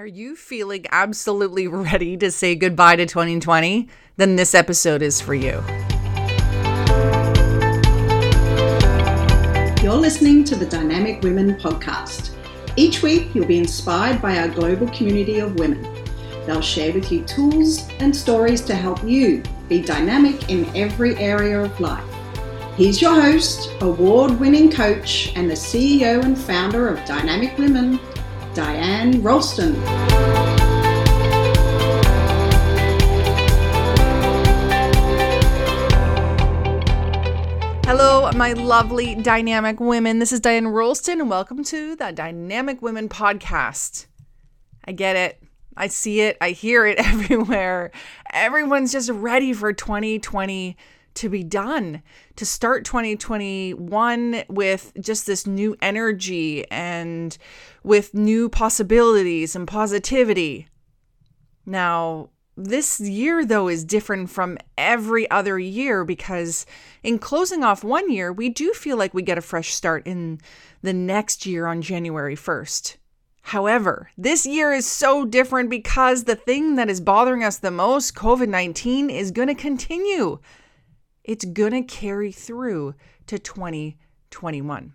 Are you feeling absolutely ready to say goodbye to 2020? Then this episode is for you. You're listening to the Dynamic Women podcast. Each week, you'll be inspired by our global community of women. They'll share with you tools and stories to help you be dynamic in every area of life. He's your host, award winning coach, and the CEO and founder of Dynamic Women, Diane Rolston. Hello, my lovely dynamic women. This is Diane Rolston, and welcome to the Dynamic Women podcast. I get it. I see it. I hear it everywhere. Everyone's just ready for 2020 to be done, to start 2021 with just this new energy and with new possibilities and positivity. Now, this year, though, is different from every other year because in closing off one year, we do feel like we get a fresh start in the next year on January 1st. However, this year is so different because the thing that is bothering us the most, COVID 19, is going to continue. It's going to carry through to 2021.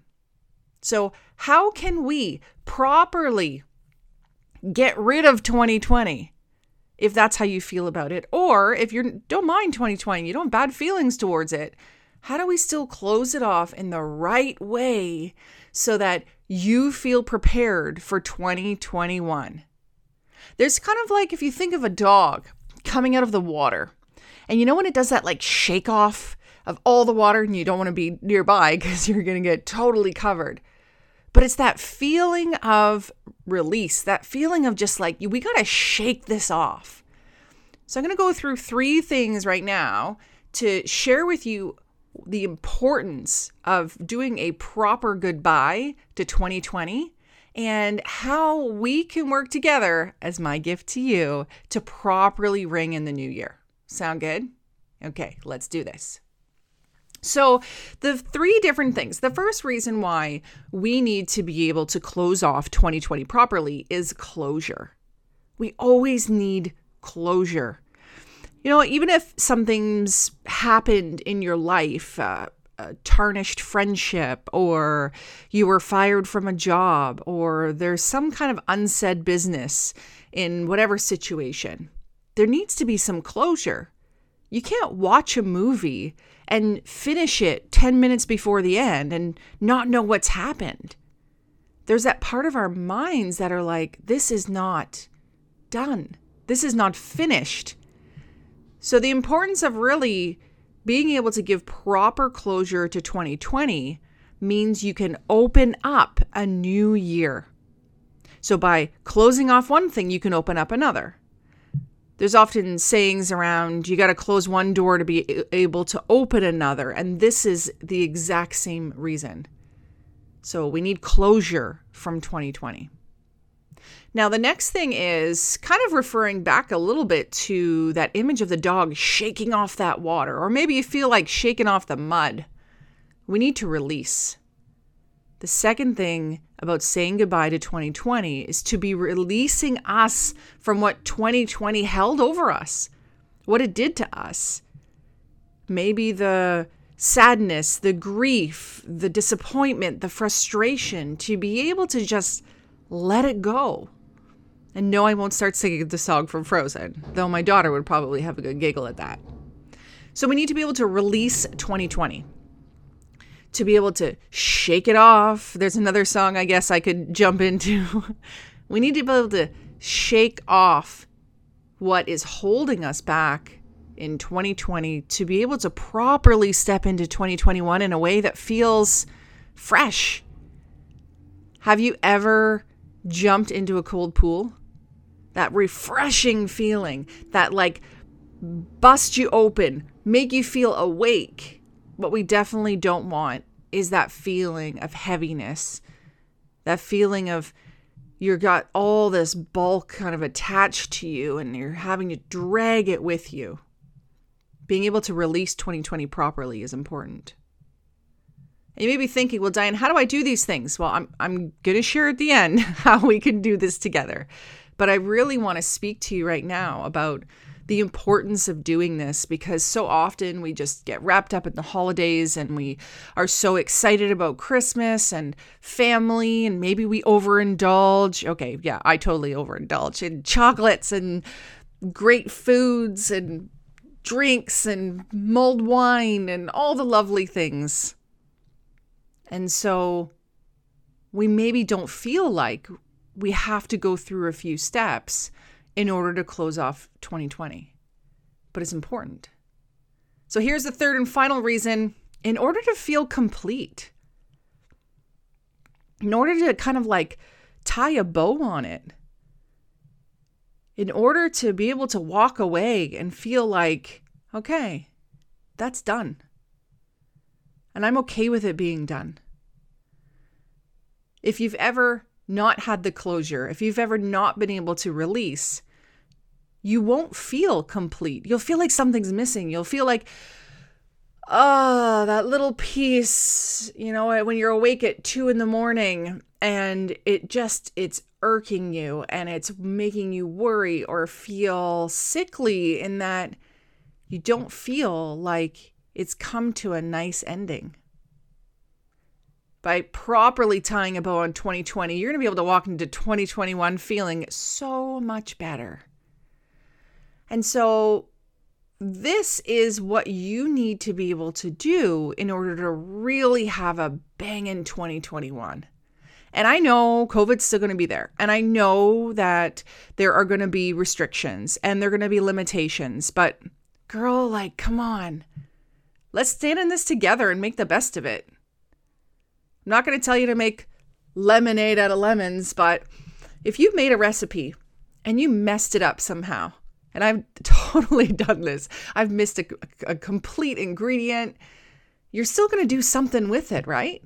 So, how can we properly get rid of 2020? If that's how you feel about it, or if you don't mind 2020, you don't have bad feelings towards it, how do we still close it off in the right way so that you feel prepared for 2021? There's kind of like if you think of a dog coming out of the water, and you know when it does that like shake off of all the water and you don't want to be nearby because you're going to get totally covered. But it's that feeling of release, that feeling of just like, we got to shake this off. So I'm going to go through three things right now to share with you the importance of doing a proper goodbye to 2020 and how we can work together as my gift to you to properly ring in the new year. Sound good? Okay, let's do this. So, the three different things. The first reason why we need to be able to close off 2020 properly is closure. We always need closure. You know, even if something's happened in your life, uh, a tarnished friendship, or you were fired from a job, or there's some kind of unsaid business in whatever situation, there needs to be some closure. You can't watch a movie and finish it 10 minutes before the end and not know what's happened. There's that part of our minds that are like, this is not done, this is not finished. So, the importance of really being able to give proper closure to 2020 means you can open up a new year. So, by closing off one thing, you can open up another. There's often sayings around you got to close one door to be able to open another. And this is the exact same reason. So we need closure from 2020. Now, the next thing is kind of referring back a little bit to that image of the dog shaking off that water, or maybe you feel like shaking off the mud. We need to release. The second thing about saying goodbye to 2020 is to be releasing us from what 2020 held over us, what it did to us. Maybe the sadness, the grief, the disappointment, the frustration, to be able to just let it go. And no, I won't start singing the song from Frozen, though my daughter would probably have a good giggle at that. So we need to be able to release 2020 to be able to shake it off. There's another song I guess I could jump into. we need to be able to shake off what is holding us back in 2020 to be able to properly step into 2021 in a way that feels fresh. Have you ever jumped into a cold pool? That refreshing feeling that like bust you open, make you feel awake what we definitely don't want is that feeling of heaviness, that feeling of you've got all this bulk kind of attached to you and you're having to drag it with you. Being able to release 2020 properly is important. And you may be thinking, well, Diane, how do I do these things? Well, I'm, I'm going to share at the end how we can do this together. But I really want to speak to you right now about the importance of doing this because so often we just get wrapped up in the holidays and we are so excited about Christmas and family and maybe we overindulge. Okay, yeah, I totally overindulge in chocolates and great foods and drinks and mulled wine and all the lovely things. And so we maybe don't feel like we have to go through a few steps in order to close off 2020. But it's important. So here's the third and final reason in order to feel complete, in order to kind of like tie a bow on it, in order to be able to walk away and feel like, okay, that's done. And I'm okay with it being done. If you've ever not had the closure, if you've ever not been able to release, you won't feel complete. You'll feel like something's missing. You'll feel like, oh, that little piece, you know, when you're awake at two in the morning and it just, it's irking you and it's making you worry or feel sickly in that you don't feel like it's come to a nice ending. By properly tying a bow on 2020, you're going to be able to walk into 2021 feeling so much better. And so, this is what you need to be able to do in order to really have a bang in 2021. And I know COVID's still going to be there. And I know that there are going to be restrictions and there are going to be limitations. But girl, like, come on. Let's stand in this together and make the best of it. I'm not going to tell you to make lemonade out of lemons, but if you made a recipe and you messed it up somehow, and I've totally done this, I've missed a, a complete ingredient, you're still going to do something with it, right?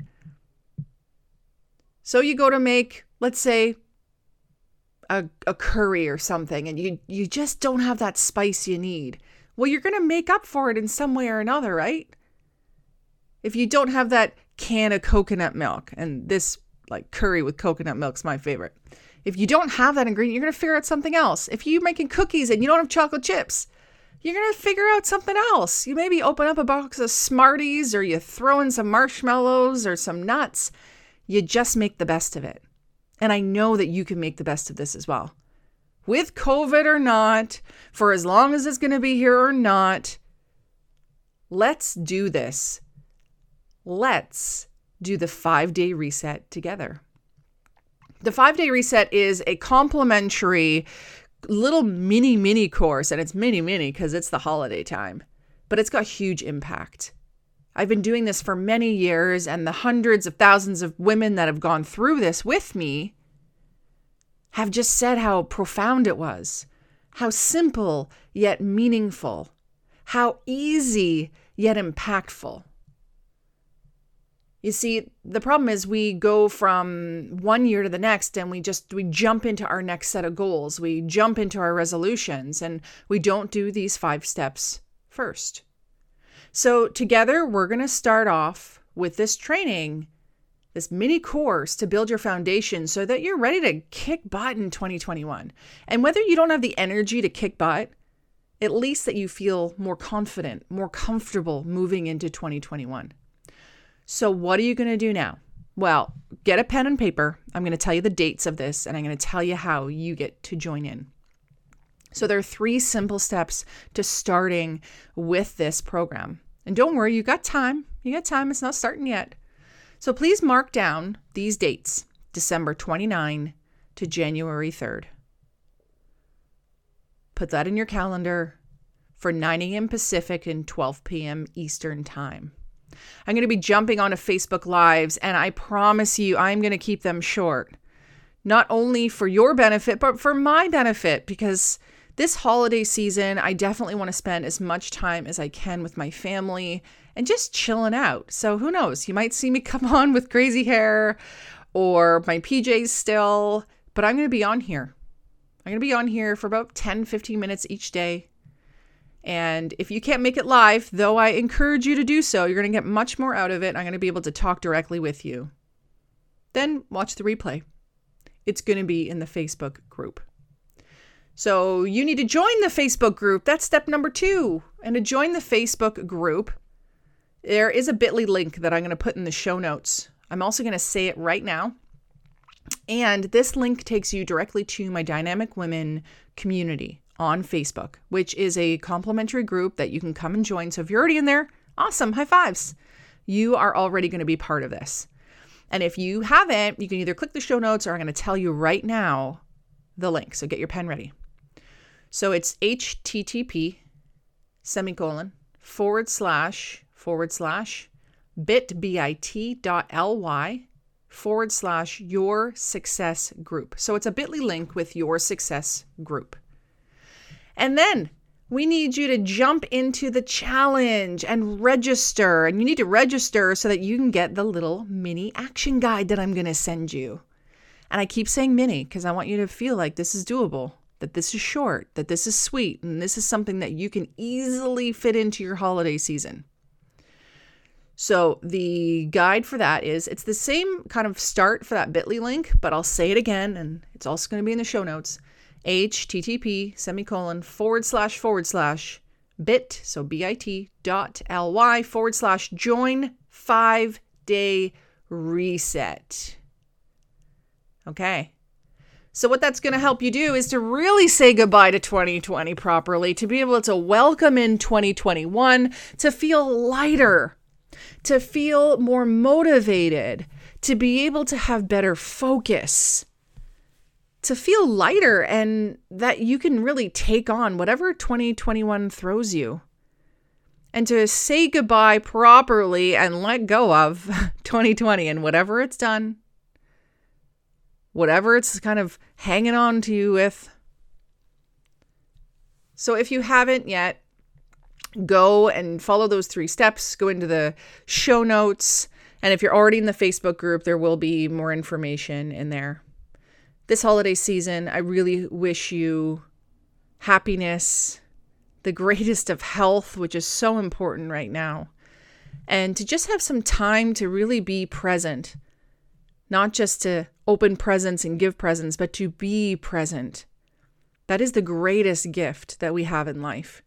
So you go to make, let's say, a, a curry or something, and you, you just don't have that spice you need. Well, you're going to make up for it in some way or another, right? If you don't have that can of coconut milk, and this like curry with coconut milk is my favorite. If you don't have that ingredient, you're going to figure out something else. If you're making cookies and you don't have chocolate chips, you're going to figure out something else. You maybe open up a box of Smarties or you throw in some marshmallows or some nuts you just make the best of it. And I know that you can make the best of this as well. With COVID or not, for as long as it's going to be here or not, let's do this. Let's do the five day reset together. The five day reset is a complimentary little mini, mini course, and it's mini, mini because it's the holiday time, but it's got huge impact. I've been doing this for many years, and the hundreds of thousands of women that have gone through this with me have just said how profound it was, how simple yet meaningful, how easy yet impactful. You see, the problem is we go from one year to the next and we just we jump into our next set of goals. We jump into our resolutions and we don't do these 5 steps first. So, together, we're going to start off with this training, this mini course to build your foundation so that you're ready to kick butt in 2021. And whether you don't have the energy to kick butt, at least that you feel more confident, more comfortable moving into 2021. So, what are you going to do now? Well, get a pen and paper. I'm going to tell you the dates of this and I'm going to tell you how you get to join in. So there are three simple steps to starting with this program. And don't worry, you got time. You got time. It's not starting yet. So please mark down these dates December 29 to January 3rd. Put that in your calendar for 9 a.m. Pacific and 12 p.m. Eastern Time. I'm going to be jumping onto Facebook Lives, and I promise you, I'm going to keep them short. Not only for your benefit, but for my benefit, because this holiday season, I definitely want to spend as much time as I can with my family and just chilling out. So who knows? You might see me come on with crazy hair or my PJs still, but I'm going to be on here. I'm going to be on here for about 10, 15 minutes each day. And if you can't make it live, though I encourage you to do so, you're going to get much more out of it. I'm going to be able to talk directly with you. Then watch the replay. It's going to be in the Facebook group. So you need to join the Facebook group. That's step number two. And to join the Facebook group, there is a bit.ly link that I'm going to put in the show notes. I'm also going to say it right now. And this link takes you directly to my Dynamic Women community on Facebook, which is a complimentary group that you can come and join. So if you're already in there, awesome, high fives. You are already going to be part of this. And if you haven't, you can either click the show notes or I'm going to tell you right now the link. So get your pen ready. So it's http semicolon forward slash forward slash bit.ly forward slash your success group. So it's a bit.ly link with your success group. And then we need you to jump into the challenge and register. And you need to register so that you can get the little mini action guide that I'm going to send you. And I keep saying mini because I want you to feel like this is doable that this is short, that this is sweet, and this is something that you can easily fit into your holiday season. So, the guide for that is it's the same kind of start for that bit.ly link, but I'll say it again, and it's also going to be in the show notes http semicolon forward slash forward slash bit, so bit dot ly forward slash join five day reset. Okay. So, what that's going to help you do is to really say goodbye to 2020 properly, to be able to welcome in 2021, to feel lighter, to feel more motivated, to be able to have better focus, to feel lighter, and that you can really take on whatever 2021 throws you. And to say goodbye properly and let go of 2020 and whatever it's done, whatever it's kind of hanging on to you with. So if you haven't yet, go and follow those three steps, go into the show notes. And if you're already in the Facebook group, there will be more information in there. This holiday season, I really wish you happiness, the greatest of health, which is so important right now, and to just have some time to really be present not just to open presents and give presents, but to be present. That is the greatest gift that we have in life.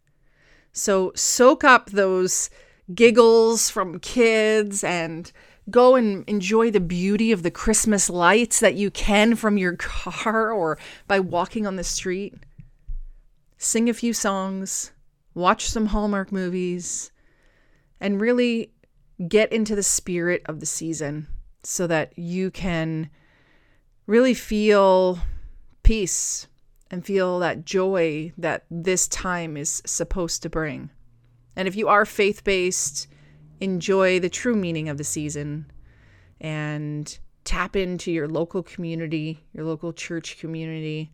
So soak up those giggles from kids and go and enjoy the beauty of the Christmas lights that you can from your car or by walking on the street. Sing a few songs, watch some Hallmark movies, and really get into the spirit of the season so that you can really feel peace and feel that joy that this time is supposed to bring. And if you are faith based, enjoy the true meaning of the season and tap into your local community, your local church community,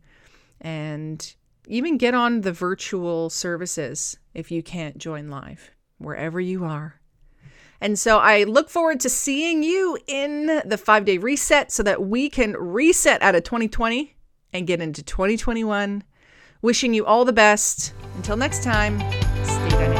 and even get on the virtual services if you can't join live, wherever you are. And so I look forward to seeing you in the five day reset so that we can reset out of 2020 and get into 2021. Wishing you all the best. Until next time, stay dynamic.